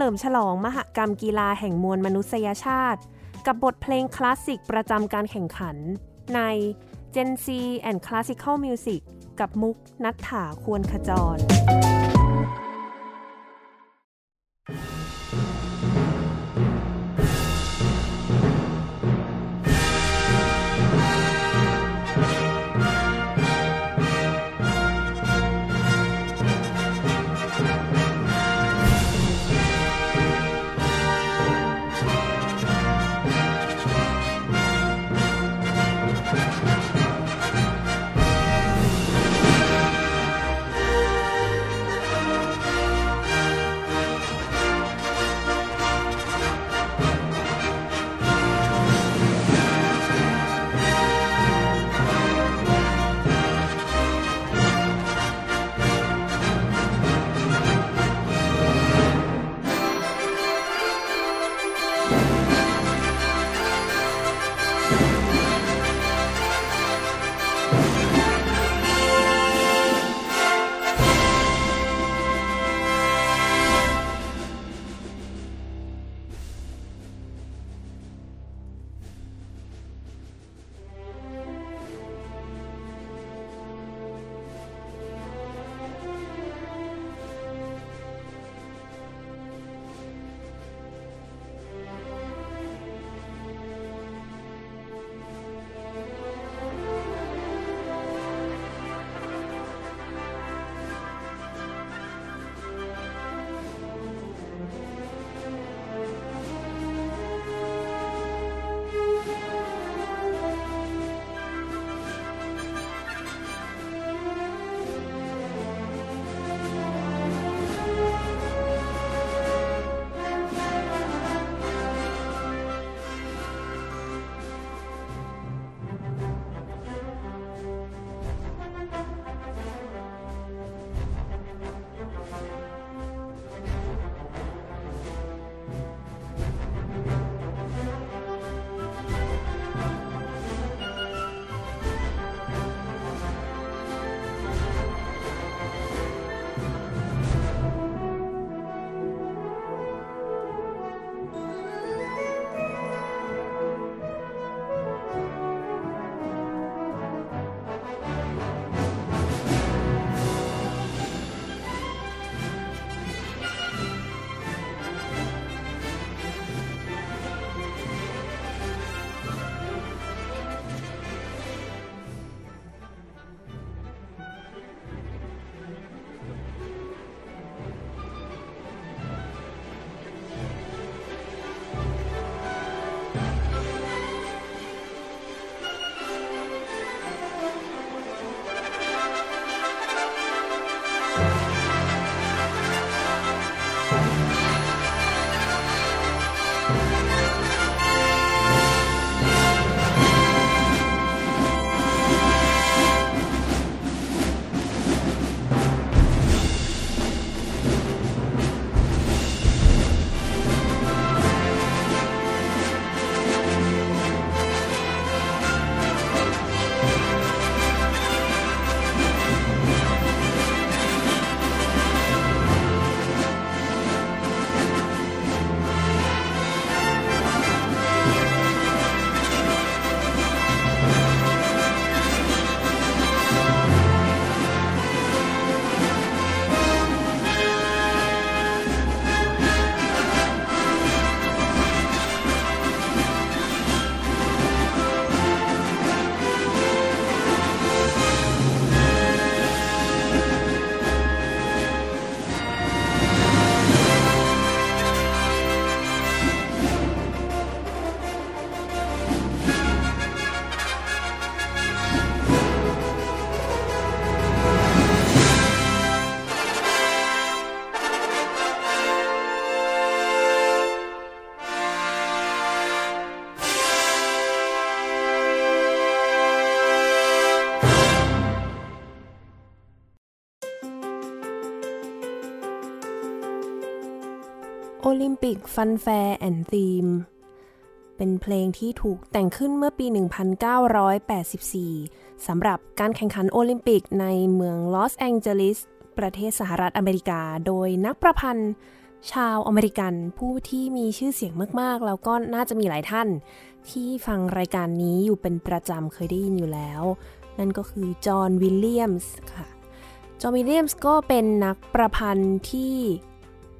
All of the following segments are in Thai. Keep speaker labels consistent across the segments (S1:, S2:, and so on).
S1: ลิมฉลองมหกรรมกีฬาแห่งมวลมนุษยชาติ กับบทเพลงคลาสสิกประจำการแข่งขัน ใน Gen Z and Classical Music กับมุกนัฐถาควรขจร Olympic Fanfare and Theme เป็นเพลงที่ถูกแต่งขึ้นเมื่อปี 1984 สำหรับการแข่งขันโอลิมปิกในเมืองลอสแองเจลิส ประเทศสหรัฐอเมริกา โดยนักประพันธ์ชาวอเมริกันผู้ที่มีชื่อเสียงมาก ๆ แล้วก็น่าจะมีหลายท่าน ที่ฟังรายการนี้อยู่เป็นประจำเคยได้ยินอยู่แล้ว นั่นก็คือจอห์นวิลเลียมส์ค่ะ จอห์นวิลเลียมส์ก็เป็นนักประพันธ์ที่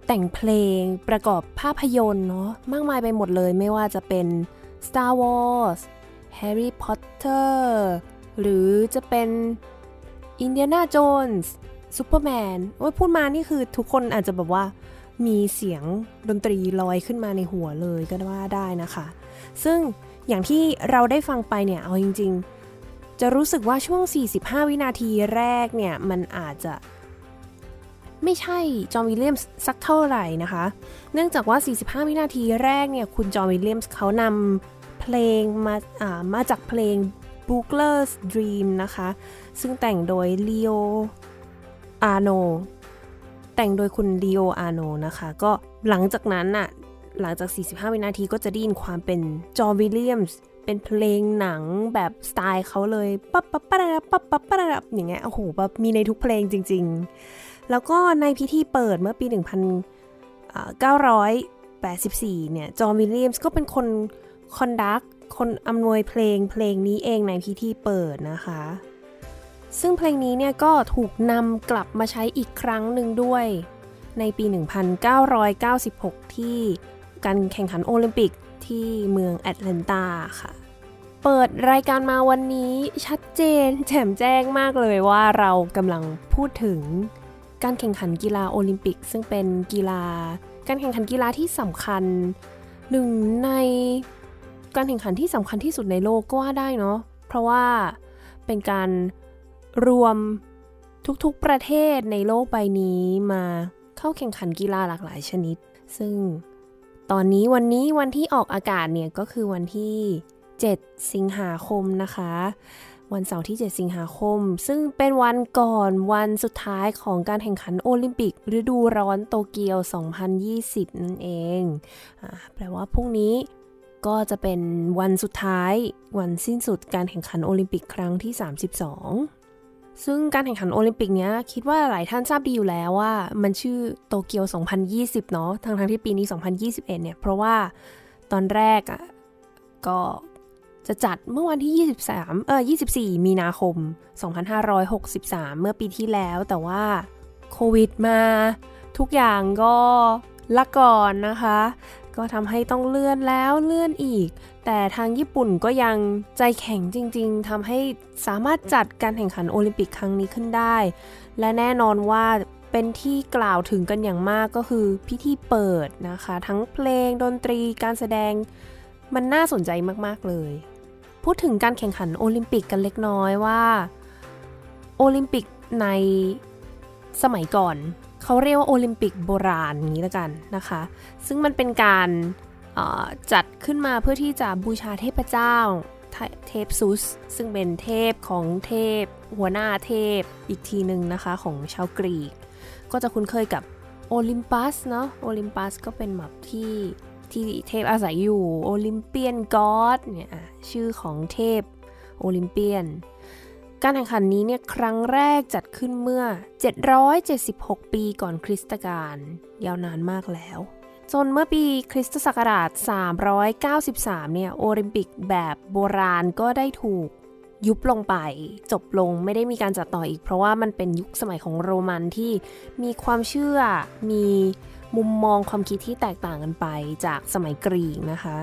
S1: แต่งเพลงประกอบภาพยนตร์เนาะมากมายไปหมดเลยไม่ว่าจะเป็น Star Wars Harry Potter หรือจะเป็น Indiana Jones Superman โอ้ยพูดมานี่คือทุกคนอาจจะแบบว่ามีเสียงดนตรีลอยขึ้นมาในหัวเลยก็ว่าได้นะคะ ซึ่งอย่างที่เราได้ฟังไปเนี่ย เอาจริง ๆ จะรู้สึกว่าช่วง 45 วินาทีแรกเนี่ย มันอาจจะ ไม่ใช่จอห์นวิลเลียมส์สักเท่าไหร่นะคะ เนื่องจากว่า 45 วินาทีแรกเนี่ย คุณจอห์นวิลเลียมส์เขานำเพลงมาามาจากเพลง b o o k l e r s Dream นะคะ ซึ่งแต่งโดย Leo Arno แต่งโดยคุณ Leo Arno นะคะ ก็หลังจากนั้นน่ะ หลังจาก 45 วินาทีก็จะได้ยินความเป็นจอห์นวิลเลียมส์เป็นเพลงหนังแบบสไตล์เขาเลยปั๊บปั๊บปั๊บปั๊บปั๊บปั๊บอย่างเงี้ยโอ้โหแบบมีในทุกเพลงจริง ๆ แล้วก็ในพิธีเปิดเมื่อปี 1984 เนี่ย จอห์นวิลเลียมส์ก็เป็นคนคอนดักคนอำนวยเพลงเพลงนี้เองในพิธีเปิดนะคะ ซึ่งเพลงนี้เนี่ยก็ถูกนำกลับมาใช้อีกครั้งหนึ่งด้วยในปี 1996 ที่การแข่งขันโอลิมปิกที่เมืองแอตแลนตาค่ะ เปิดรายการมาวันนี้ชัดเจนแจ่มแจ้งมากเลยว่าเรากำลังพูดถึง การแข่งขันกีฬาโอลิมปิก ซึ่งเป็นกีฬา การแข่งขันกีฬาที่สำคัญหนึ่งในการแข่งขันที่สำคัญที่สุดในโลกก็ว่าได้เนาะเพราะว่าเป็นการรวมทุกๆประเทศในโลกใบนี้มาเข้าแข่งขันกีฬาหลากหลายชนิด ซึ่งตอนนี้วันนี้วันที่ออกอากาศเนี่ยก็คือวันที่ 7 สิงหาคมนะคะ วันเสาร์ที่ 7 สิงหาคม ซึ่งเป็นวันก่อนวันสุดท้ายของการแข่งขันโอลิมปิก ฤดูร้อนโตเกียว 2020 นั่นเองอแปลว่าพรุ่งนี้ก็จะเป็นวันสุดท้าย วันสิ้นสุดการแข่งขันโอลิมปิกครั้งที่ 32ซึ่งการแข่งขันโอลิมปิกเนี้ยคิดว่าหลายท่านทราบดีอยู่แล้วว่ามันชื่อโตเกียว 2020 เนาะทั้งทั้งที่ปีนี้ 2021 เนี่ย เพราะว่าตอนแรกอะ่ะก็ จะจัดเมื่อวันที่ 23 เออ24 มีนาคม 2563 เมื่อปีที่แล้ว แต่ว่าโควิดมาทุกอย่างก็ละก่อนนะคะ ก็ทำให้ต้องเลื่อนแล้วเลื่อนอีก แต่ทางญี่ปุ่นก็ยังใจแข็งจริงๆทำให้สามารถจัดการแข่งขันโอลิมปิกครั้งนี้ขึ้นได้ และแน่นอนว่าเป็นที่กล่าวถึงกันอย่างมากก็คือพิธีเปิดนะคะ ทั้งเพลงดนตรีการแสดงมันน่าสนใจมาก ๆ เลย พูดถึงการแข่งขันโอลิมปิกกันเล็กน้อยว่า โอลิมปิกในสมัยก่อนเขาเรียกว่าโอลิมปิกโบราณนี้แล้วกันนะคะ ซึ่งมันเป็นการจัดขึ้นมาเพื่อที่จะบูชาเทพเจ้าเทพซุส ซึ่งเป็นเทพของเทพ หัวหน้าเทพอีกทีหนึ่งนะคะของชาวกรีก ก็จะคุ้นเคยกับโอลิมปัสเนาะโอลิมปัสก็เป็นแบบที่ ที่เทพอาศัยอยู่โอลิมเปียนกอดเนี่ยชื่อของเทพโอลิมเปียน การแข่งขันนี้เนี่ยครั้งแรกจัดขึ้นเมื่อ 776 ปีก่อนคริสตกาลยาวนานมากแล้ว จนเมื่อปีคริสตศักราช 393 เนี่ยโอลิมปิกแบบโบราณก็ได้ถูกยุบลงไปจบลงไม่ได้มีการจัดต่ออีก เพราะว่ามันเป็นยุคสมัยของโรมันที่มีความเชื่อมี มุมมองความคิดที่แตกต่างกันไปจากสมัยกรีกนะคะ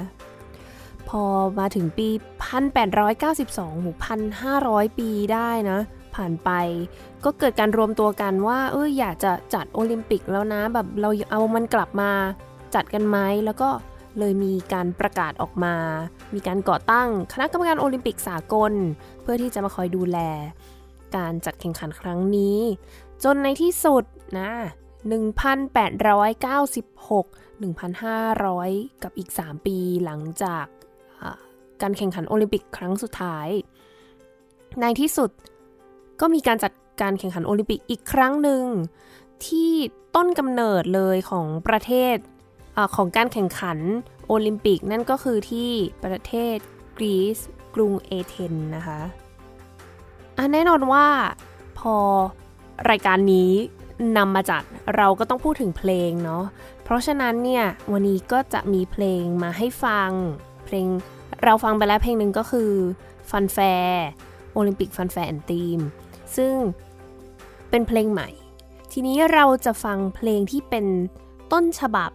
S1: พอมาถึงปี 1892หู1,500 ปีได้นะ ผ่านไปก็เกิดการรวมตัวกันว่าเอออยากจะจัดโอลิมปิกแล้วนะ แบบเราเอามันกลับมาจัดกันไหมแล้วก็เลยมีการประกาศออกมา มีการก่อตั้งคณะกรรมการโอลิมปิกสากล เพื่อที่จะมาคอยดูแล การจัดแข่งขันครั้งนี้ จนในที่สุดนะ 1896 1,500 กับอีก 3 ปีหลังจากการแข่งขันโอลิมปิกครั้งสุดท้าย ในที่สุดก็มีการจัดการแข่งขันโอลิมปิกอีกครั้งหนึ่งที่ต้นกำเนิดเลยของประเทศอของการแข่งขันโอลิมปิกนั่นก็คือที่ประเทศกรีซกรุงเอเธนนะคะแน่นอนว่าพอรายการนี้ นำมาจัดเราก็ต้องพูดถึงเพลงเนาะเพราะฉะนั้นเนี่ยวันนี้ก็จะมีเพลงมาให้ฟัง เพลงเราฟังไปแล้วเพลงหนึ่งก็คือ Fanfare Olympic Fanfare and Theme ซึ่งเป็นเพลงใหม่ ทีนี้เราจะฟังเพลงที่เป็นต้นฉบับ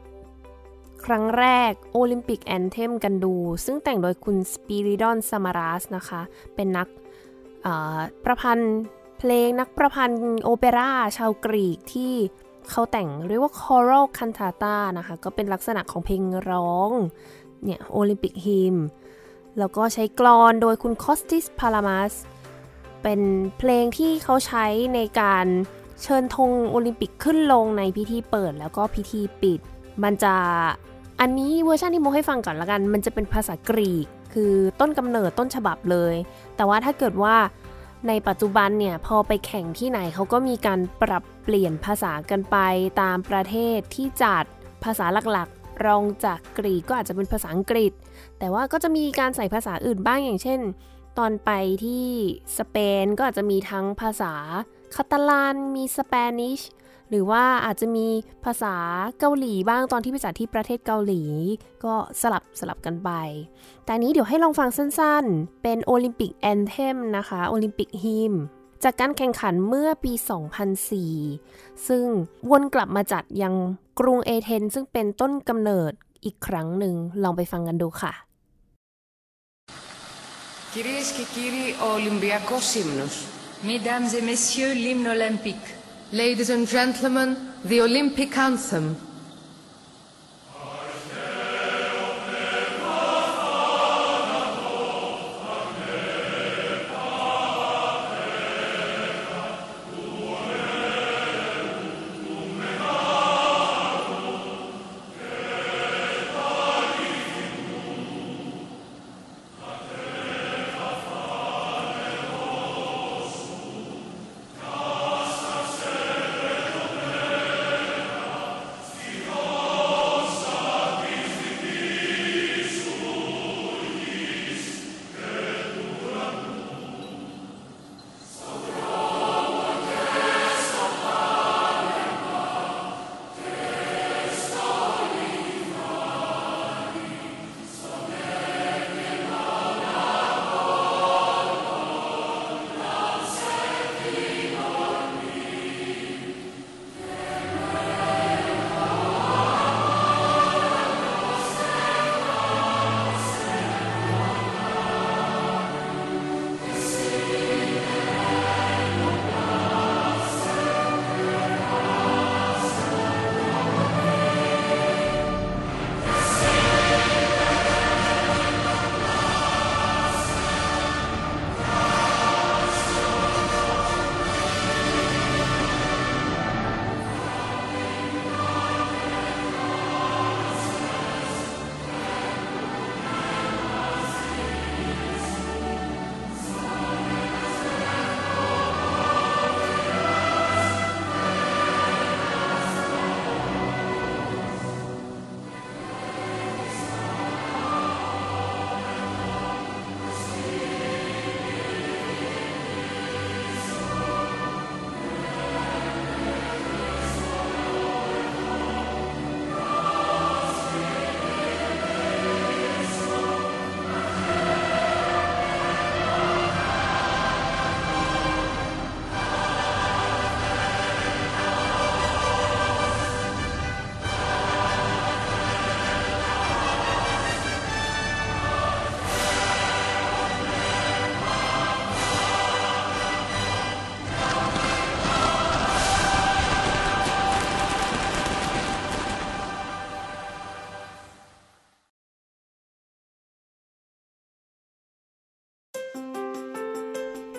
S1: ครั้งแรก Olympic Anthem กันดู ซึ่งแต่งโดยคุณสปิริดอนซามาราสนะคะ เป็นนักประพันธ์ เพลงนักประพันธ์โอเปร่าชาวกรีกที่เขาแต่งเรียกว่า choral cantata นะคะ ก็เป็นลักษณะของเพลงร้อง เนี่ย Olympic Hymn แล้วก็ใช้กลอนโดยคุณคอสติสพาลามาสเป็นเพลงที่เขาใช้ในการเชิญธงโอลิมปิกขึ้นลงในพิธีเปิดแล้วก็พิธีปิด มันจะอันนี้เวอร์ชันที่โมให้ฟังก่อนละกัน มันจะเป็นภาษากรีก คือต้นกำเนิดต้นฉบับเลย แต่ว่าถ้าเกิดว่า ในปัจจุบันเนี่ยพอไปแข่งที่ไหนเขาก็มีการปรับเปลี่ยนภาษากันไปตามประเทศที่จัดภาษาหลักๆ รองจากกรีกก็อาจจะเป็นภาษาอังกฤษ แต่ว่าก็จะมีการใส่ภาษาอื่นบ้างอย่างเช่น ตอนไปที่สเปนก็อาจจะมีทั้งภาษาคาตาลานมีสเปนิช หรือว่าอาจจะมีภาษาเกาหลีบ้างตอนที่ไปจัดที่ประเทศเกาหลี ก็สลับสลับกันไป แต่นี้เดี๋ยวให้ลองฟังสั้นๆ เป็นโอลิมปิกแอนเทมนะคะโอลิมปิกฮิมจากการแข่งขันเมื่อปี 2004 ซึ่งวนกลับมาจัดยังกรุงเอเธนซึ่งเป็นต้นกำเนิดอีกครั้งหนึ่งลองไปฟังกันดูค่ะ
S2: Κυρίες και κύριοι, ο Ολυμπιακός ύμνος.
S3: Mesdames et messieurs, l'hymne olympique.
S4: Ladies and gentlemen, the Olympic anthem.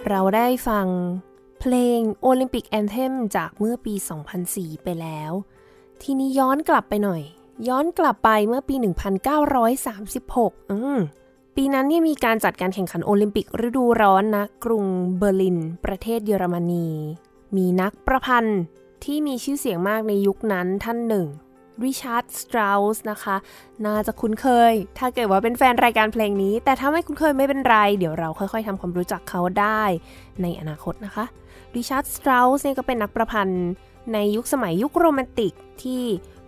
S1: เราได้ฟังเพลง Olympic Anthem จากเมื่อปี 2004 ไปแล้ว ทีนี้ย้อนกลับไปหน่อย ย้อนกลับไปเมื่อปี 1936 อืมปีนั้นเนี่ยมีการจัดการแข่งขันโอลิมปิกฤดูร้อนณ กรุงเบอร์ลิน ประเทศเยอรมนี มีนักประพันธ์ที่มีชื่อเสียงมากในยุคนั้นท่านหนึ่ง ริชาร์ดสตราสนะคะ น่าจะคุ้นเคย ถ้าเกิดว่าเป็นแฟนรายการเพลงนี้ แต่ถ้าไม่คุ้นเคยไม่เป็นไร เดี๋ยวเราค่อยๆทำความรู้จักเขาได้ในอนาคตนะคะริชาร์ดสตราสเนี่ยก็เป็นนักประพันธ์ในยุคสมัยยุคโรแมนติกที่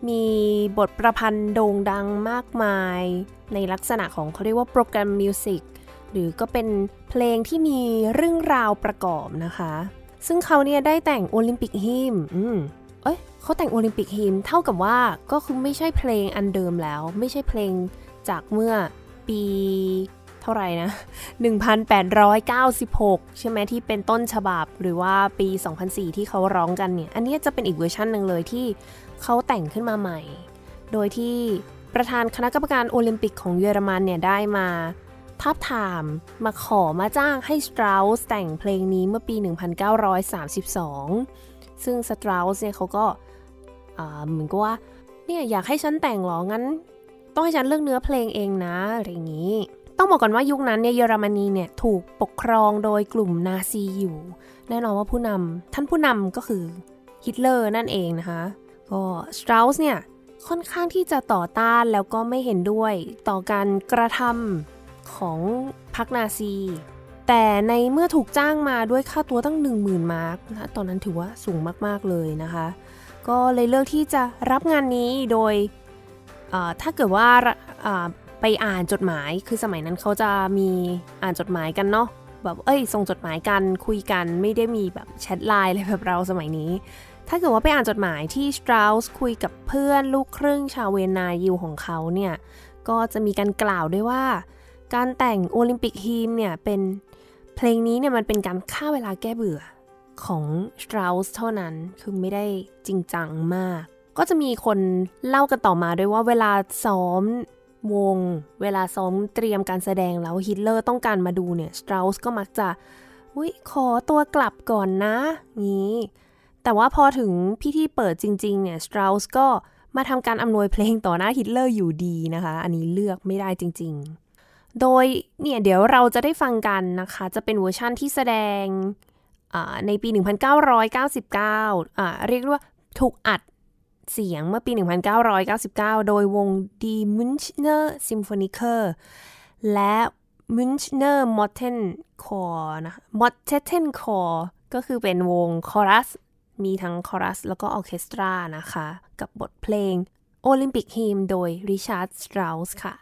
S1: มีบทประพันธ์โด่งดังมากมาย ในลักษณะของเขาเรียกว่า program music หรือก็เป็นเพลงที่มีเรื่องราวประกอบนะคะ ซึ่งเขาเนี่ยได้แต่ง Olympic Hymn อืม เขาแต่ง Olympic Hymn เท่ากับว่าก็คือไม่ใช่เพลงอันเดิมแล้ว ไม่ใช่เพลงจากเมื่อปีเท่าไหร่นะ 1896 ใช่ไหมที่เป็นต้นฉบับหรือว่าปี 2004 ที่เขาร้องกันเนี่ย อันนี้จะเป็นอีกเวอร์ชันหนึ่งเลยที่เขาแต่งขึ้นมาใหม่ โดยที่ประธานคณะกรรมการโอลิมปิกของเยอรมันเนี่ยได้มาทับทามมาขอมาจ้างให้สตราสแต่งเพลงนี้เมื่อปี 1932 ซึ่งสตราสเนี่ยเขาก็ เหมือนกับว่าเนี่ยอยากให้ฉันแต่งหรองั้น ต้องให้ฉันเลือกเนื้อเพลงเองนะอะไรอย่างนี้ ต้องบอกก่อนว่ายุคนั้นเนี่ยเยอรมนีเนี่ยถูกปกครองโดยกลุ่มนาซีอยู่ แน่นอนว่าผู้นำท่านผู้นำก็คือฮิตเลอร์นั่นเองนะคะก็สตราสเนี่ยค่อนข้างที่จะต่อต้านแล้วก็ไม่เห็นด้วยต่อการกระทำของพรรคนาซี แต่ในเมื่อถูกจ้างมาด้วยค่าตัวตั้ง 10,000 มาร์กนะตอนนั้นถือว่าสูงมาก ๆ เลยนะคะ ก็เลยเลือกที่จะรับงานนี้โดยถ้าเกิดว่าไปอ่านจดหมายคือสมัยนั้นเขาจะมีอ่านจดหมายกันเนาะแบบเอ้ยส่งจดหมายกันคุยกันไม่ได้มีแบบแชทไลน์อะไรแบบเราสมัยนี้ ถ้าเกิดว่าไปอ่านจดหมายที่สตราสคุยกับเพื่อนลูกครึ่งชาวเวนายิวของเขาเนี่ย ก็จะมีการกล่าวด้วยว่า การแต่ง Olympic Hymn เนี่ยเป็นเพลงนี้เนี่ยมันเป็นการฆ่าเวลาแก้เบื่อ ของสตราสเท่านั้น คือไม่ได้จริงจังมาก ก็จะมีคนเล่ากันต่อมาด้วยว่าเวลาซ้อมวง เวลาซ้อมเตรียมการแสดงแล้วฮิตเลอร์ต้องการมาดูเนี่ยสตราสก็มักจะอุ้ยขอตัวกลับก่อนนะงี้ แต่ว่าพอถึงพิธีเปิดจริง ๆ เนี่ยสตราสก็มาทำการอำนวยเพลงต่อหน้าฮิตเลอร์อยู่ดีนะคะ อันนี้เลือกไม่ได้จริง ๆ โดยเนี่ยเดี๋ยวเราจะได้ฟังกันนะคะ จะเป็นเวอร์ชั่นที่แสดง ในปี 1999 เรียกว่าถูกอัดเสียงเมื่อปี 1999 โดยวง Die Münchner Symphoniker และ Münchner Motten Chor นะ Motten Chor ก็คือเป็นวงคอรัส มีทั้งคอรัสแล้วก็ออเคสตรานะคะ กับบทเพลงโอลิมปิกฮีมโดยริชาร์ดสตราสค่ะ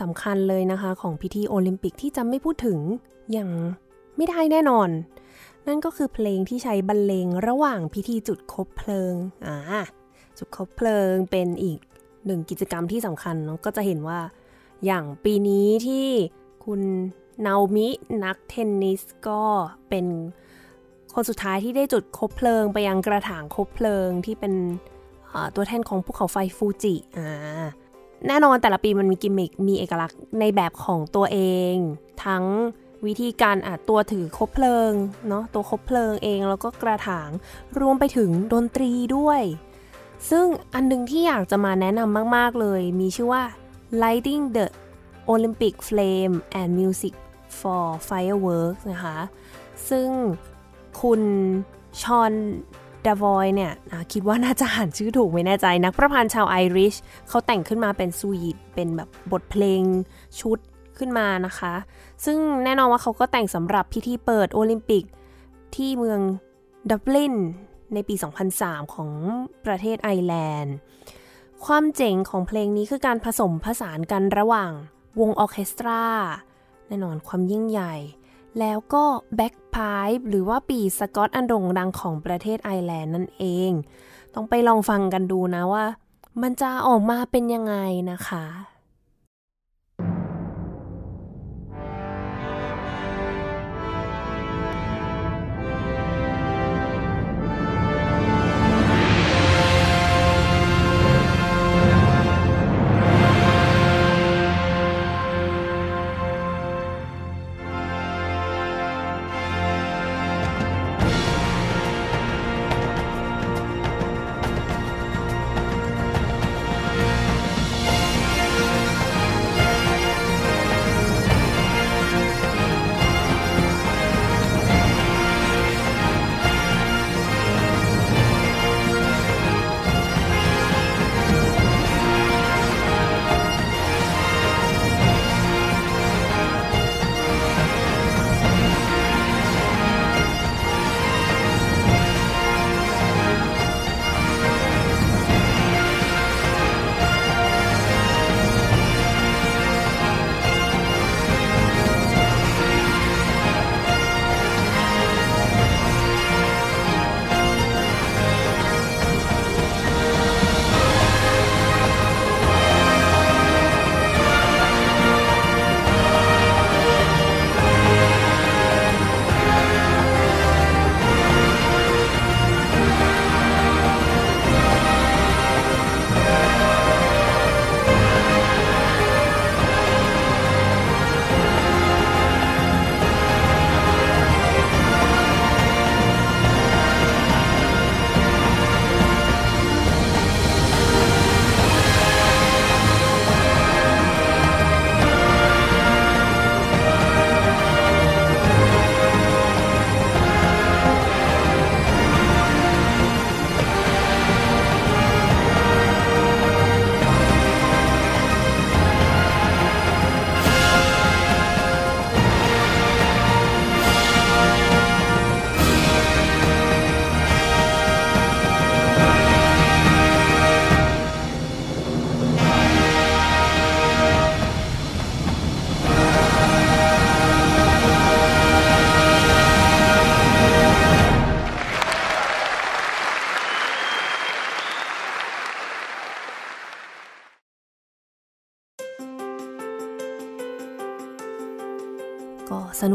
S1: สำคัญเลยนะคะของพิธีโอลิมปิกที่จะไม่พูดถึงอย่างไม่ได้แน่นอน นั่นก็คือเพลงที่ใช้บรรเลงระหว่างพิธีจุดคบเพลิงอ่าจุดคบเพลิงเป็นอีกหนึ่งกิจกรรมที่สำคัญเนาะก็จะเห็นว่า อย่างปีนี้ที่คุณนามินักเทนนิสก็เป็นคนสุดท้ายที่ได้จุดคบเพลิงไปยังกระถางคบเพลิงที่เป็นตัวแทนของภูเขาไฟฟูจิอ่า แน่นอนแต่ละปีมันมีกิมมิคมีเอกลักษณ์ในแบบของตัวเอง ทั้งวิธีการอัดตัวถือคบเพลิงเนาะตัวคบเพลิงเองแล้วก็กระถางรวมไปถึงดนตรีด้วย ซึ่งอันนึงที่อยากจะมาแนะนำมาก ๆ เลย มีชื่อว่า Lighting the Olympic Flame and Music for Fireworks นะคะ ซึ่งคุณชอน ดาวอยเนี่ยคิดว่าน่าจะอ่านชื่อถูกไม่แน่ใจ นักประพันธ์ชาวไอริชเขาแต่งขึ้นมาเป็นสวีทเป็นแบบบทเพลงชุดขึ้นมานะคะ ซึ่งแน่นอนว่าเขาก็แต่งสำหรับพิธีเปิดโอลิมปิกที่เมืองดับลินในปี 2003 ของประเทศไอร์แลนด์ ความเจ๋งของเพลงนี้คือการผสมผสานกันระหว่างวงออเคสตรา แน่นอนความยิ่งใหญ่ แล้วก็ bagpipe หรือว่าปี่สกอตอันโด่งดังของประเทศไอร์แลนด์นั่นเอง ต้องไปลองฟังกันดูนะว่า มันจะออกมาเป็นยังไงนะคะ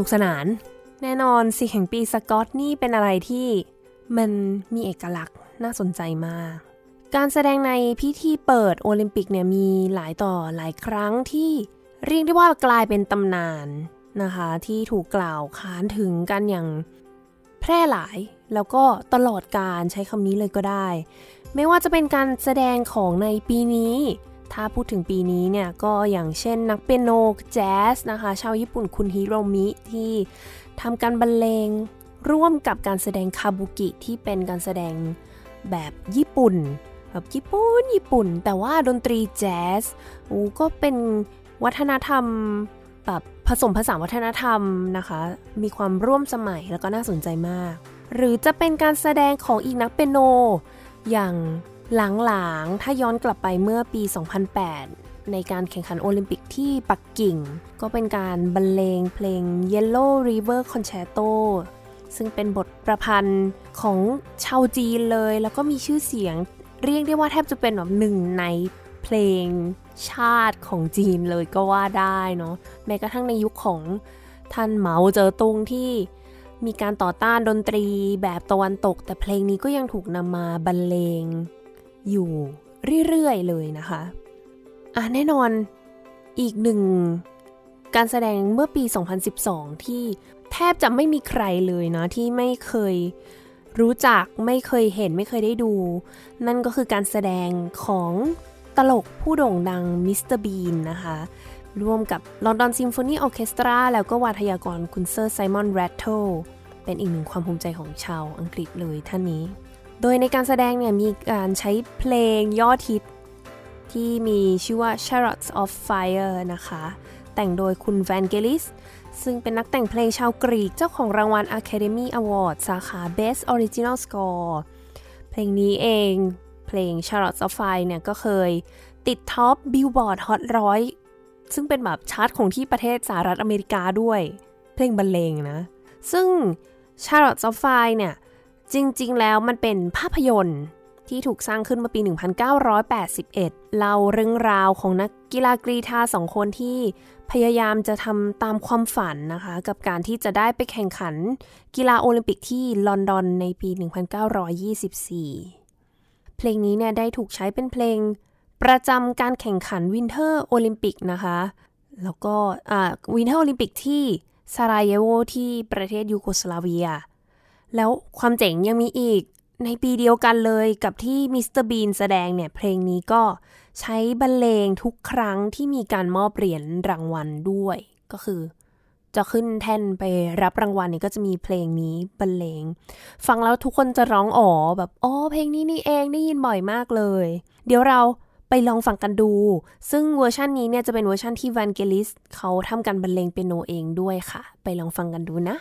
S1: นุกสนาน แน่นอนสิแห่งปีสกอตนี่เป็นอะไรที่มันมีเอกลักษณ์น่าสนใจมาก การแสดงในพิธีเปิดโอลิมปิกเนี่ยมีหลายต่อหลายครั้งที่เรียกได้ว่ากลายเป็นตำนานนะคะ ที่ถูกกล่าวค้านถึงกันอย่างแพร่หลายแล้วก็ตลอดการใช้คำนี้เลยก็ได้ ไม่ว่าจะเป็นการแสดงของในปีนี้ ถ้าพูดถึงปีนี้เนี่ยก็อย่างเช่นนักเปียโนแจ๊สนะคะ ชาวญี่ปุ่นคุณฮิโรมิที่ทำการบรรเลงร่วมกับการแสดงคาบุกิที่เป็นการแสดงแบบญี่ปุ่น แบบญี่ปุ่นญี่ปุ่น แต่ว่าดนตรีแจ๊สก็เป็นวัฒนธรรมแบบผสมผสานวัฒนธรรมนะคะ มีความร่วมสมัยแล้วก็น่าสนใจมาก หรือจะเป็นการแสดงของอีกนักเปียโนอย่าง หลังๆ ถ้าย้อนกลับไปเมื่อปี 2008 ในการแข่งขันโอลิมปิกที่ปักกิ่ง ก็เป็นการบรรเลงเพลง Yellow River Concerto ซึ่งเป็นบทประพันธ์ของชาวจีนเลย แล้วก็มีชื่อเสียง เรียกได้ว่าแทบจะเป็นแบบหนึ่งในเพลงชาติของจีนเลยก็ว่าได้เนาะแม้กระทั่งในยุคของท่านเหมาเจ๋อตุงที่มีการต่อต้านดนตรีแบบตะวันตก แต่เพลงนี้ก็ยังถูกนำมาบรรเลง อยู่เรื่อยๆเลยนะคะ อะแน่นอนอีกหนึ่งการแสดงเมื่อปี 2012 ที่แทบจะไม่มีใครเลยนะที่ไม่เคยรู้จักไม่เคยเห็นไม่เคยได้ดู นั่นก็คือการแสดงของตลกผู้โด่งดังมิสเตอร์บีนนะคะ ร่วมกับลอนดอนซิมโฟนีออเคสตราแล้วก็วาทยากรคุณเซอร์ไซมอนแรตเทลเป็นอีกหนึ่งความภูมิใจของชาวอังกฤษเลยท่านนี้ โดยในการแสดงเนี่ยมีการใช้เพลงยอดฮิตที่มีชื่อว่า Chariots of Fire นะคะ แต่งโดยคุณแวนเกลิส ซึ่งเป็นนักแต่งเพลงชาวกรีกเจ้าของรางวัล Academy Award สาขา Best Original Score เพลงนี้เอง เพลง Chariots of Fire เนี่ยก็เคยติดท็อป Billboard Hot 100 ซึ่งเป็นแบบชาร์ตของที่ประเทศสหรัฐอเมริกาด้วย เพลงบรรเลงนะ ซึ่ง Chariots of Fire เนี่ย จริงๆ แล้วมันเป็นภาพยนตร์ที่ถูกสร้างขึ้นมาปี 1981 เล่าเรื่องราวของนักกีฬากรีฑาสองคนที่พยายามจะทำตามความฝันนะคะ กับการที่จะได้ไปแข่งขันกีฬาโอลิมปิกที่ลอนดอนในปี 1924 เพลงนี้เนี่ยได้ถูกใช้เป็นเพลงประจำการแข่งขัน Winter Olympic นะคะ แล้วก็ Winter Olympic ที่ซาราเยโวที่ประเทศยูโกสลาเวีย แล้วความเจ๋งยังมีอีกในปีเดียวกันเลยกับที่มิสเตอร์บีนแสดงเนี่ย เพลงนี้ก็ใช้บรรเลงทุกครั้งที่มีการมอบเหรียญรางวัลด้วย ก็คือ จะขึ้นแท่นไปรับรางวัลเนี่ยก็จะมีเพลงนี้บรรเลง ฟังแล้วทุกคนจะร้องอ๋อแบบอ๋อเพลงนี้นี่เองได้ยินบ่อยมากเลย เดี๋ยวเราไปลองฟังกันดู ซึ่งเวอร์ชันนี้เนี่ยจะเป็นเวอร์ชันที่แวนเกลิสเขาทำการบรรเลงเปียโนเองด้วยค่ะ ไปลองฟังกันดูนะ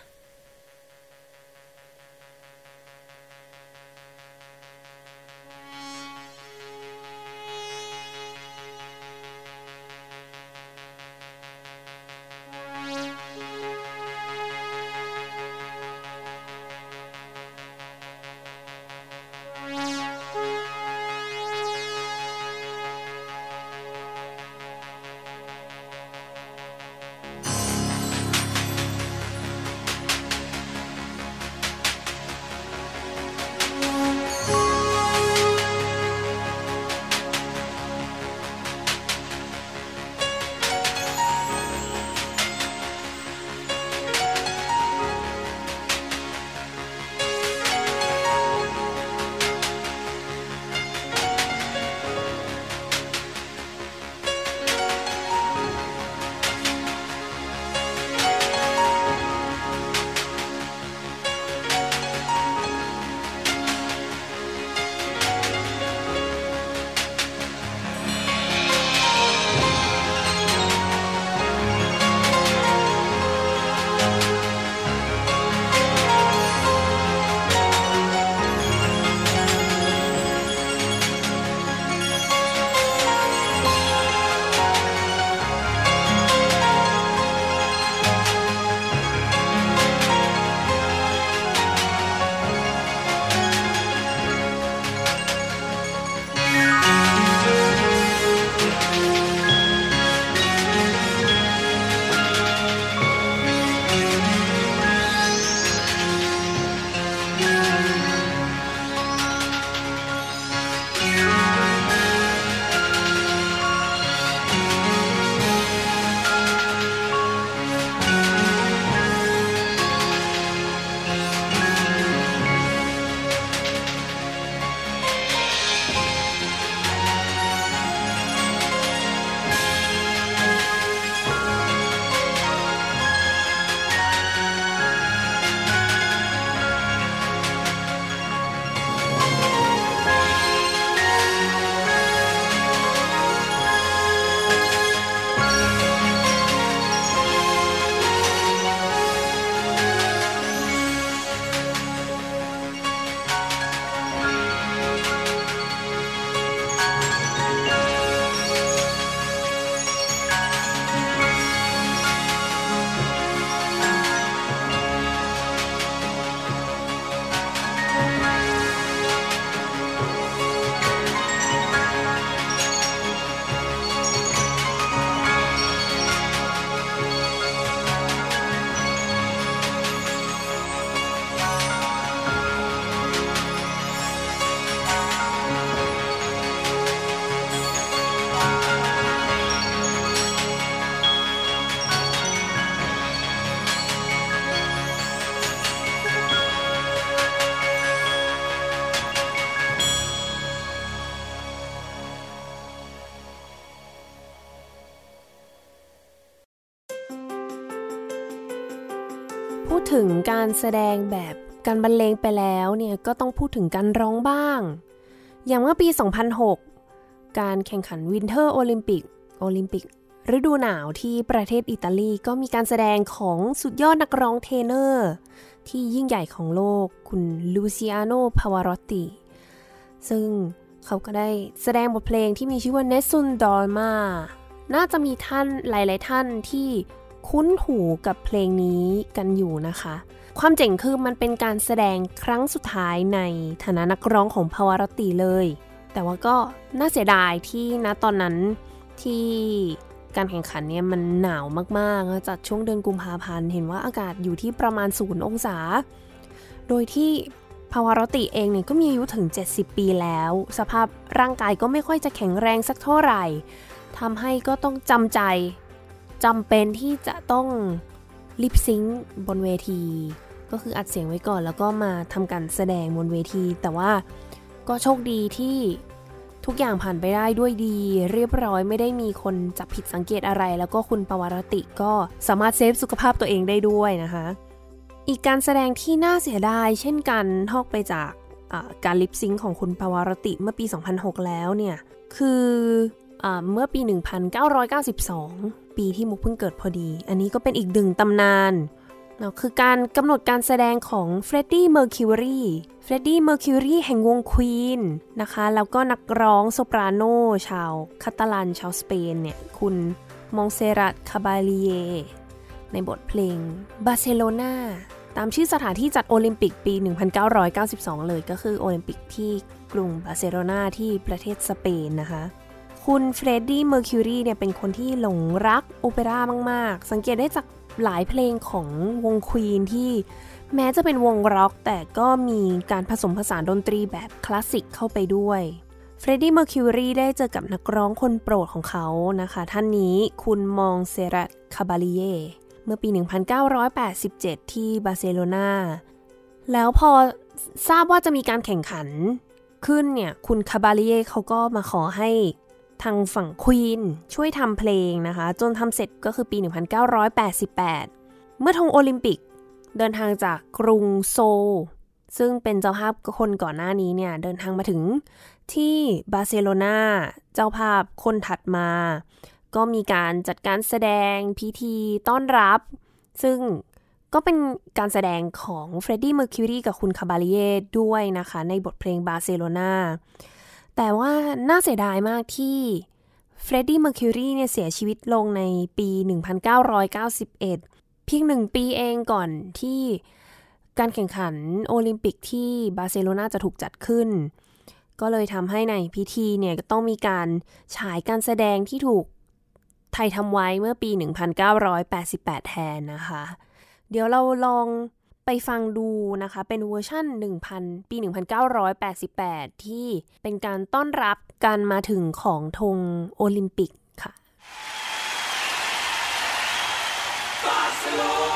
S1: ถึงการแสดงแบบการบรรเลงไปแล้วเนี่ยก็ต้องพูดถึงการร้องบ้าง อย่างเมื่อปี 2006 การแข่งขัน Winter Olympic โอลิมปิกฤดูหนาวที่ประเทศอิตาลีก็มีการแสดงของสุดยอดนักร้องเทเนอร์ ที่ยิ่งใหญ่ของโลกคุณลูซิอาโน พาวารอตติ ซึ่งเขาก็ได้แสดงบทเพลงที่มีชื่อว่า Nessun Dorma น่าจะมีท่านหลาย ๆ ท่านที่ คุ้นหูกับเพลงนี้กันอยู่นะคะ ความเจ๋งคือมันเป็นการแสดงครั้งสุดท้ายในฐานะนักร้องของพาวารติเลย แต่ว่าก็น่าเสียดายที่ณตอนนั้นที่การแข่งขันเนี่ยมันหนาวมากๆจัดช่วงเดือนกุมภาพันธ์เห็นว่าอากาศอยู่ที่ประมาณศูนย์องศา โดยที่ภาวารติเองเนี่ยก็มีอายุถึง 70 ปีแล้ว สภาพร่างกายก็ไม่ค่อยจะแข็งแรงสักเท่าไหร่ทำให้ก็ต้องจำใจ จำเป็นที่จะต้องลิปซิงบนเวที ก็คืออัดเสียงไว้ก่อนแล้วก็มาทำการแสดงบนเวที แต่ว่าก็โชคดีที่ทุกอย่างผ่านไปได้ด้วยดี เรียบร้อยไม่ได้มีคนจับผิดสังเกตอะไร แล้วก็คุณปวารติก็สามารถเซฟสุขภาพตัวเองได้ด้วยนะคะ อีกการแสดงที่น่าเสียดายเช่นกันทอกไปจากการลิปซิงของคุณปวารติเมื่อปี 2006 แล้วเนี่ย คือ เมื่อปี 1992 ปีที่มุกเพิ่งเกิดพอดี อันนี้ก็เป็นอีกหนึ่งตำนานนะคือการกำหนดการแสดงของเฟรดดี้เมอร์คิวรีเฟรดดี้เมอร์คิวรีแห่งวงควีนนะคะ แล้วก็นักร้องโซปราโนชาวคาตาลันชาวสเปนเนี่ย คุณมองเซรัตคาบาลีเยในบทเพลงบาร์เซโลนาตามชื่อสถานที่จัดโอลิมปิกปี 1992 เลยก็คือโอลิมปิกที่กรุงบาร์เซโลนาที่ประเทศสเปนนะคะ คุณเฟรดดี้เมอร์คิวรีเนี่ยเป็นคนที่หลงรักโอเปร่ามาก ๆ สังเกตได้จากหลายเพลงของวงควีนที่แม้จะเป็นวงร็อกแต่ก็มีการผสมผสานดนตรีแบบคลาสสิกเข้าไปด้วยเฟรดดี้เมอร์คิวรีได้เจอกับนักร้องคนโปรดของเขานะคะ ท่านนี้คุณมองเซรัตคาบาลีเยเมื่อปี 1987 ที่บาร์เซโลนาแล้วพอทราบว่าจะมีการแข่งขันขึ้นเนี่ย คุณคาบาลีเยเขาก็มาขอให้ ทางฝั่งควีนช่วยทำเพลงนะคะ จนทำเสร็จก็คือปี 1988 เมื่อธงโอลิมปิกเดินทางจากกรุงโซลซึ่งเป็นเจ้าภาพคนก่อนหน้านี้เนี่ย เดินทางมาถึงที่บาร์เซโลนาเจ้าภาพคนถัดมา ก็มีการจัดการแสดงพิธีต้อนรับ ซึ่งก็เป็นการแสดงของเฟรดดี้เมอร์คิวรีกับคุณคาบาลีเยด้วยนะคะ ในบทเพลงบาร์เซโลนา แต่ว่าน่าเสียดายมากที่เฟรดดี้เมอร์คิวรีเนี่ยเสียชีวิตลงในปี 1991 เพียงหนึ่งปีเองก่อนที่การแข่งขันโอลิมปิกที่บาร์เซโลนาจะถูกจัดขึ้น ก็เลยทำให้ในพิธีเนี่ยก็ต้องมีการฉายการแสดงที่ถูกถ่ายทำไว้เมื่อปี 1988 แทนนะคะ เดี๋ยวเราลอง ไปฟังดูนะคะ เป็นเวอร์ชั่น 1000 ปี 1988 ที่เป็นการต้อนรับการมาถึงของธงโอลิมปิกค่ะบ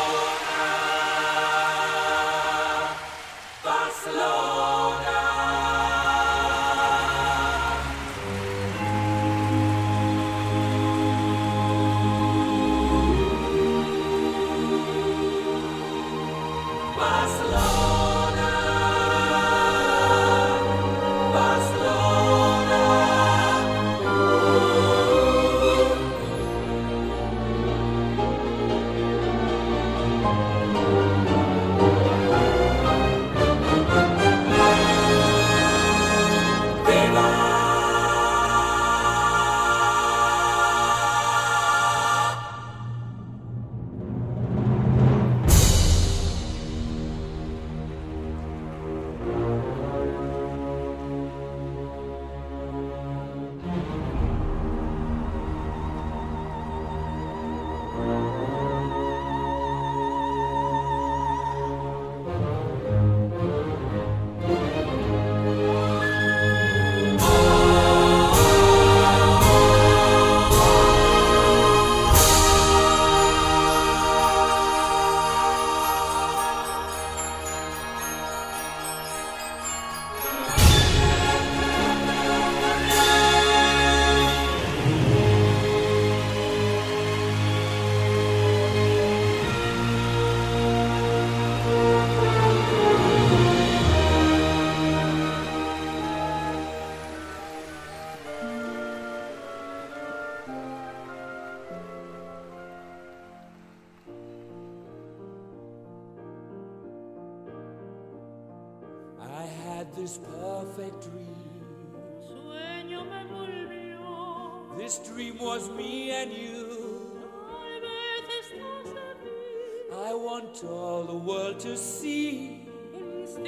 S5: to see a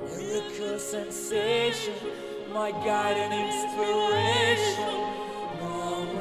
S5: miracle sensation, my guide and inspiration. Now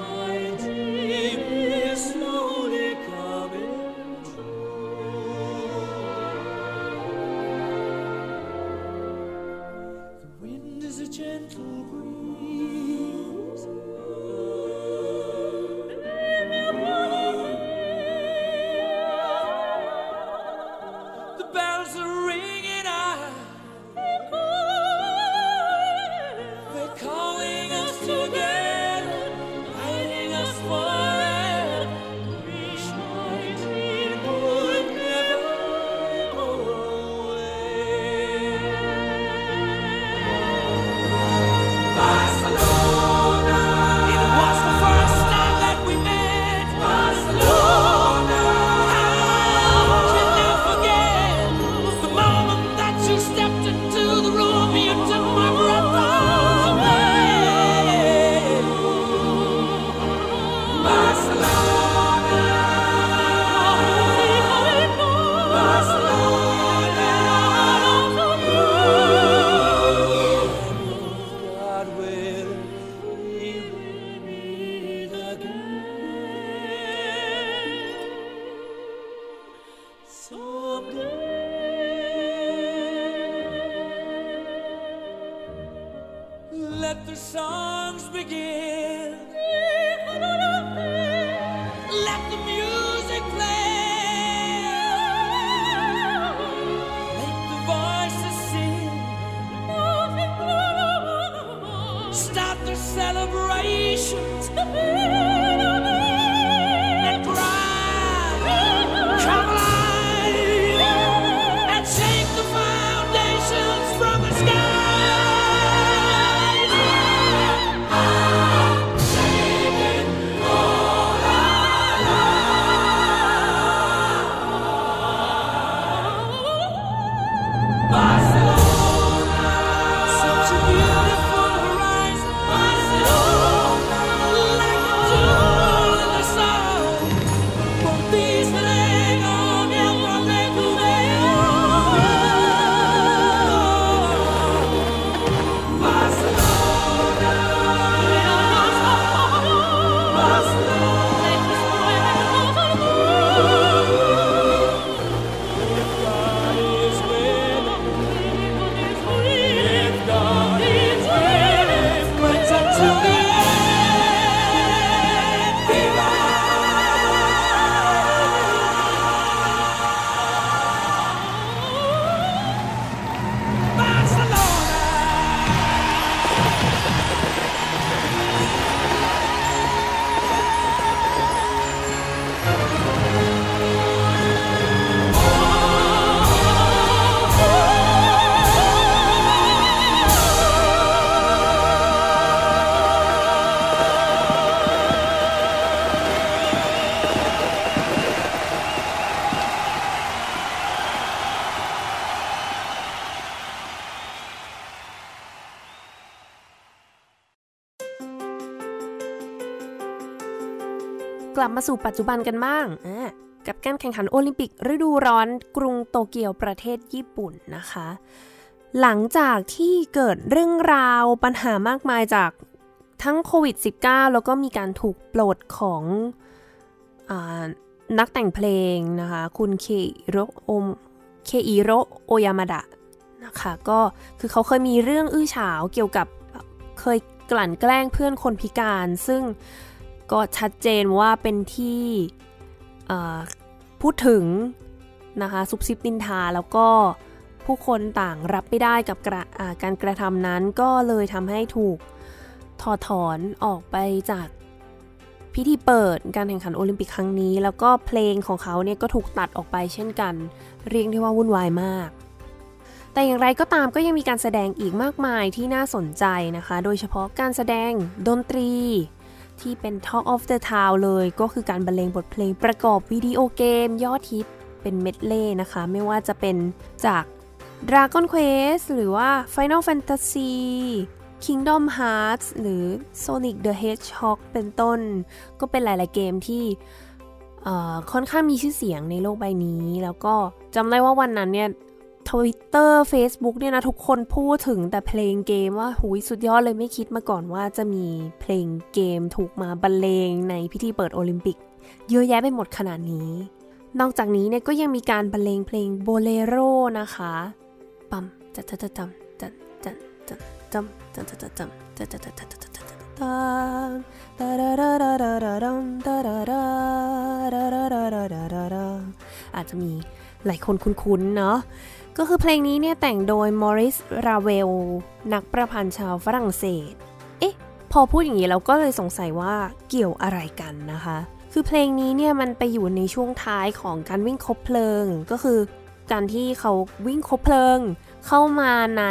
S1: ลับมาสู่ปัจจุบันกันบ้างอะกับการแข่งขันโอลิมปิกฤดูร้อนกรุงโตเกียวประเทศญี่ปุ่นนะคะ หลังจากที่เกิดเรื่องราวปัญหามากมายจากทั้งโควิด -19 แล้วก็มีการถูกปลดของอานักแต่งเพลงนะคะ คุณเคอิโรโอมเคอิโรโอยามาดะนะคะก็คือเขาเคยมีเรื่องอื้อฉาวเกี่ยวกับเคยกลั่นแกล้งเพื่อนคนพิการ ซึ่ง ก็ชัดเจนว่าเป็นที่พูดถึงนะคะซุบซิบนินทาแล้วก็ผู้คนต่างรับไม่ได้กับกาการกระทำนั้นก็เลยทำให้ถูกถอดถอนออกไปจากพิธีเปิดการแข่งขันโอลิมปิกครั้งนี้ แล้วก็เพลงของเขาเนี่ยก็ถูกตัดออกไปเช่นกัน เรียกได้ว่าวุ่นวายมาก แต่อย่างไรก็ตามก็ยังมีการแสดงอีกมากมายที่น่าสนใจนะคะ โดยเฉพาะการแสดงดนตรี ที่เป็น Talk of the Town เลยก็คือการบรรเลงบทเพลงประกอบวิดีโอเกมยอดฮิตเป็นเมดเล่นะคะ ไม่ว่าจะเป็นจาก Dragon Quest หรือว่า Final Fantasy Kingdom Hearts หรือ Sonic the Hedgehog เป็นต้น ก็เป็นหลาย ๆ เกมที่ค่อนข้างมีชื่อเสียงในโลกใบนี้ แล้วก็จำได้ว่าวันนั้นเนี่ย ทวิตเตอร์เฟซบุ๊กเนี่ยนะ ทุกคนพูดถึงแต่เพลงเกมว่าหูยสุดยอดเลยไม่คิดมาก่อนว่าจะมีเพลงเกมถูกมาบรรเลงในพิธีเปิดโอลิมปิก เยอะแยะไปหมดขนาดนี้ นอกจากนี้เนี่ยก็ยังมีการบรรเลงเพลงโบเลโรนะคะปั๊มจัดจัดจัดจัดจัดจัดจัดจัดจัดจัดจัดจัดจัดจัดจัดจัดจัดจัดอาจจะมีหลายคนคุ้นๆเนาะ ก็คือเพลงนี้เนี่ยแต่งโดยมอริส ราเวล นักประพันธ์ชาวฝรั่งเศส เอ๊ะ พอพูดอย่างนี้เราก็เลยสงสัยว่าเกี่ยวอะไรกันนะคะ คือเพลงนี้เนี่ยมันไปอยู่ในช่วงท้ายของการวิ่งคบเพลิง ก็คือการที่เขาวิ่งคบเพลิง เข้ามาใน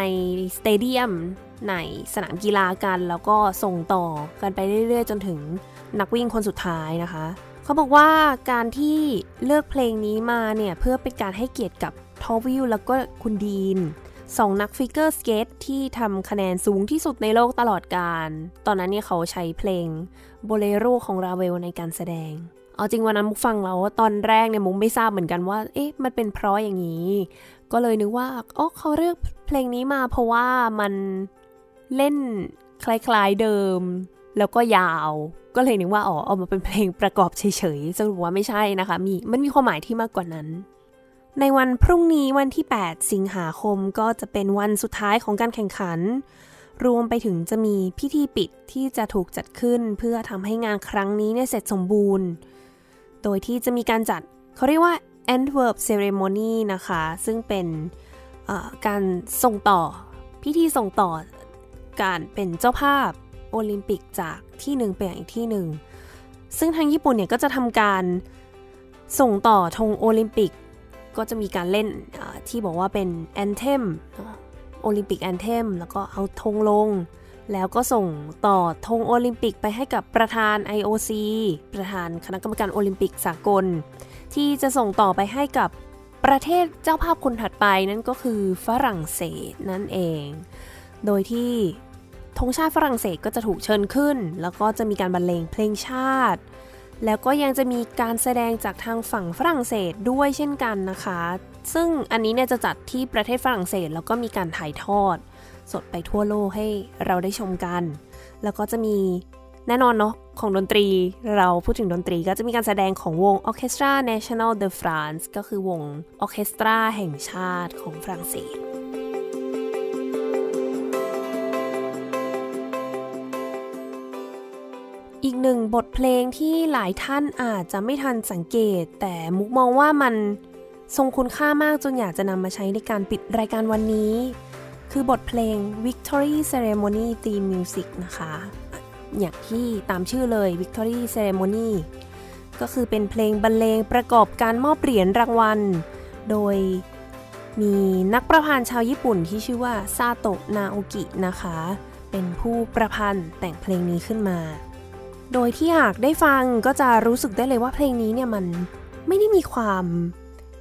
S1: สเตเดียมในสนามกีฬากัน แล้วก็ส่งต่อกันไปเรื่อยๆ จนถึงนักวิ่งคนสุดท้ายนะคะ เขาบอกว่าการที่เลือกเพลงนี้มาเนี่ยเพื่อเป็นการให้เกียรติกับ ทอร์วิลล์แล้วก็คุณดีนสองนักฟิกเกอร์สเกตที่ทำคะแนนสูงที่สุดในโลกตลอดกาล ตอนนั้นเนี่ยเขาใช้เพลงโบเลโรของราเวลในการแสดง เอาจริงวันนั้นมุกฟังแล้วตอนแรกเนี่ยมุกไม่ทราบเหมือนกันว่า เอ๊ะ มันเป็นเพลงอย่างนี้ ก็เลยนึกว่าอ๋อเขาเลือกเพลงนี้มาเพราะว่ามันเล่นคล้ายๆเดิม แล้วก็ยาว ก็เลยนึกว่าอ๋อเอามาเป็นเพลงประกอบเฉยๆสรุปว่าไม่ใช่นะคะ มีมันมีความหมายที่มากกว่านั้น ในวันพรุ่งนี้วันที่ 8 สิงหาคมก็จะเป็นวันสุดท้ายของการแข่งขัน รวมไปถึงจะมีพิธีปิดที่จะถูกจัดขึ้น เพื่อทำให้งานครั้งนี้เนี่ยเสร็จสมบูรณ์ โดยที่จะมีการจัดเขาเรียกว่า Antwerp Ceremony นะคะ ซึ่งเป็นการส่งต่อพิธีส่งต่อการเป็นเจ้าภาพโอลิมปิกจากที่หนึ่งไปอีกที่หนึ่ง ซึ่งทางญี่ปุ่นเนี่ยก็จะทำการส่งต่อธงโอลิมปิก ก็จะมีการเล่นที่บอกว่าเป็น anthem Olympic anthem แล้วก็เอาธงลง แล้วก็ส่งต่อธงโอลิมปิกไปให้กับประธาน IOC ประธานคณะกรรมการโอลิมปิกสากล ที่จะส่งต่อไปให้กับประเทศเจ้าภาพคนถัดไปนั่นก็คือฝรั่งเศสนั่นเอง โดยที่ธงชาติฝรั่งเศสก็จะถูกเชิญขึ้น แล้วก็จะมีการบรรเลงเพลงชาติ แล้วก็ยังจะมีการแสดงจากทางฝั่งฝรั่งเศสด้วยเช่นกันนะคะ ซึ่งอันนี้เนี่ยจะจัดที่ประเทศฝรั่งเศส แล้วก็มีการถ่ายทอด สดไปทั่วโลกให้เราได้ชมกัน แล้วก็จะมีแน่นอนเนาะของดนตรีเราพูดถึงดนตรีก็จะมีการแสดงของวง Orchestra National de France ก็คือวงออเคสตราแห่งชาติของฝรั่งเศส อีกหนึ่งบทเพลงที่หลายท่านอาจจะไม่ทันสังเกต แต่มุกมองว่ามันทรงคุณค่ามากจนอยากจะนำมาใช้ในการปิดรายการวันนี้ คือบทเพลง Victory Ceremony Theme Music นะคะ อย่างที่ตามชื่อเลย Victory Ceremony ก็คือเป็นเพลงบรรเลงประกอบการมอบเหรียญรางวัล โดยมีนักประพันธ์ชาวญี่ปุ่นที่ชื่อว่าซาโตะนาโอกินะคะ เป็นผู้ประพันธ์แต่งเพลงนี้ขึ้นมา โดยที่หากได้ฟังก็จะรู้สึกได้เลยว่าเพลงนี้เนี่ยมันไม่ได้มีความ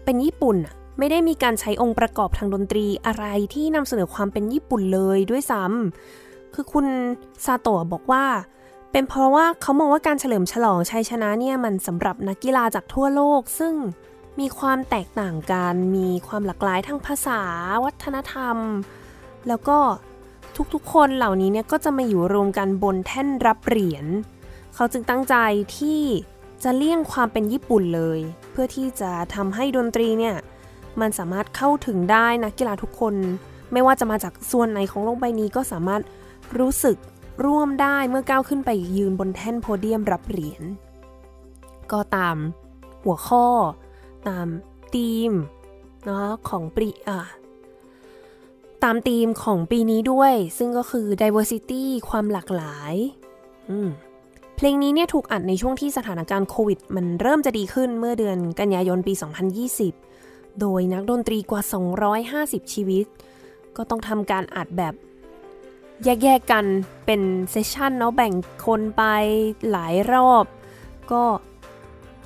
S1: เป็นญี่ปุ่นไม่ได้มีการใช้องค์ประกอบทางดนตรีอะไรที่นำเสนอความเป็นญี่ปุ่นเลยด้วยซ้ำคือคุณซาโตะบอกว่า เป็นเพราะว่าเขามองว่าการเฉลิมฉลองชัยชนะเนี่ยมันสำหรับนักกีฬาจากทั่วโลก ซึ่งมีความแตกต่างกัน มีความหลากหลายทางภาษา วัฒนธรรม แล้วก็ทุกๆคนเหล่านี้เนี่ยก็จะมาอยู่รวมกันบนแท่นรับเหรียญ เขาจึงตั้งใจที่จะเลี่ยงความเป็นญี่ปุ่นเลย เพื่อที่จะทำให้ดนตรีเนี่ยมันสามารถเข้าถึงได้นักกีฬาทุกคน ไม่ว่าจะมาจากส่วนไหนของโลกใบนี้ก็สามารถรู้สึกร่วมได้เมื่อก้าวขึ้นไปยืนบนแท่นโพเดียมรับเหรียญก็ตามหัวข้อ ตามธีมเนาะของปีอะตามธีมของปีนี้ด้วย ซึ่งก็คือ diversity ความหลากหลาย อืม งนี้เนี่ยถูกอัดในช่วงที่สถานการณ์โควิด มันเริ่มจะดีขึ้นเมื่อเดือนกันยายนปี 2020 โดยนักดนตรีกว่า 250 ชีวิต ก็ต้องทำการอัดแบบแยกๆกันเป็นเซสชันเนาะแบ่งคนไปหลายรอบ ก็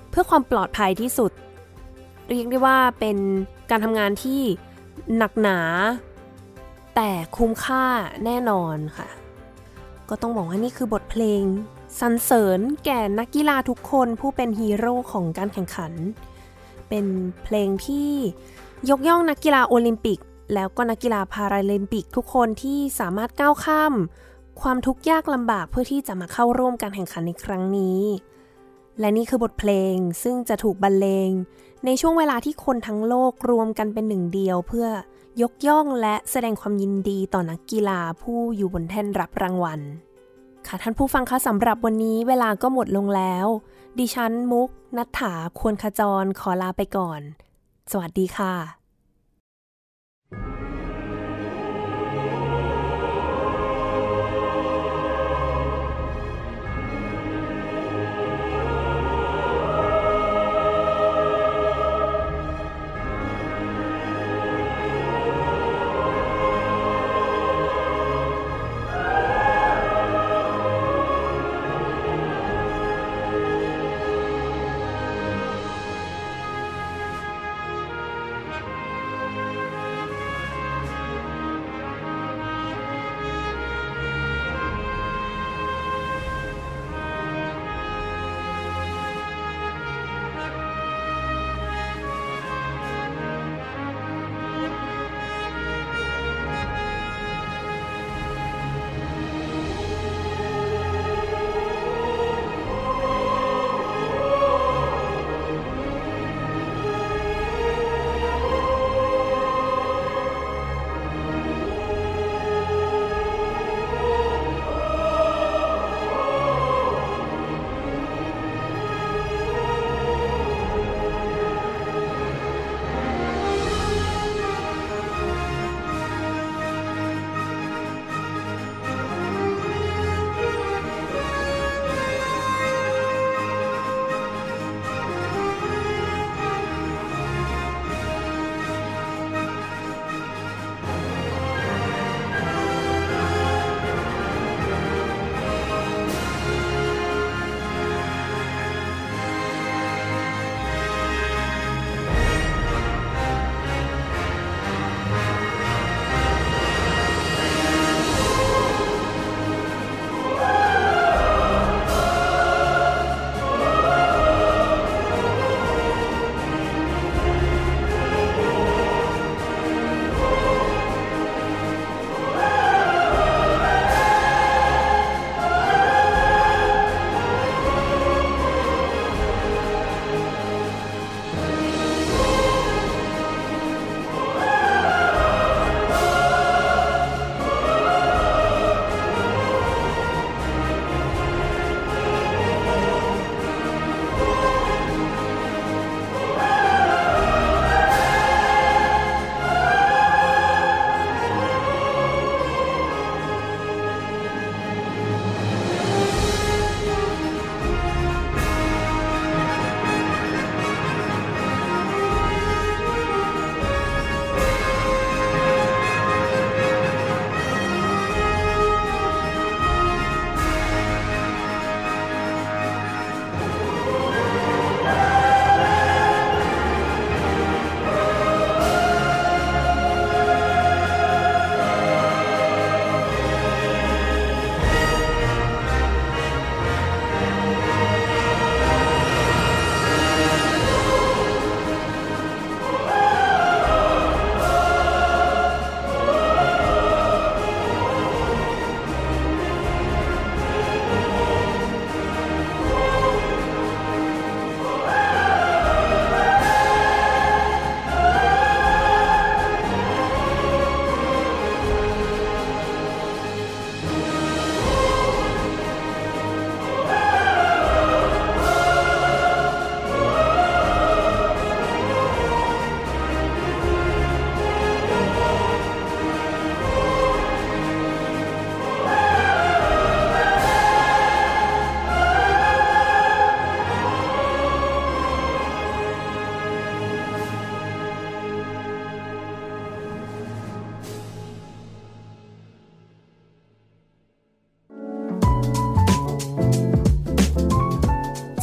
S1: เพื่อความปลอดภัยที่สุด เรียกได้ว่าเป็นการทำงานที่หนักหนา แต่คุ้มค่าแน่นอนค่ะ ก็ต้องบอกว่านี่คือบทเพลง สรรเสริญแก่นักกีฬาทุกคนผู้เป็นฮีโร่ของการแข่งขัน เป็นเพลงที่ยกย่องนักกีฬาโอลิมปิก แล้วก็นักกีฬาพาราลิมปิกทุกคนที่สามารถก้าวข้าม ความทุกข์ยากลำบากเพื่อที่จะมาเข้าร่วมการแข่งขันในครั้งนี้ และนี่คือบทเพลงซึ่งจะถูกบรรเลง ในช่วงเวลาที่คนทั้งโลกรวมกันเป็นหนึ่งเดียวเพื่อยกย่องและแสดงความยินดีต่อนักกีฬาผู้อยู่บนแท่นรับรางวัล ค่ะท่านผู้ฟังคะสำหรับวันนี้เวลาก็หมดลงแล้ว ดิฉันมุกนัฐถาควรขจรขอลาไปก่อน สวัสดีค่ะ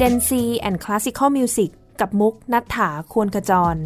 S1: Gen C and Classical Music กับมุกนัฐถาควรขจร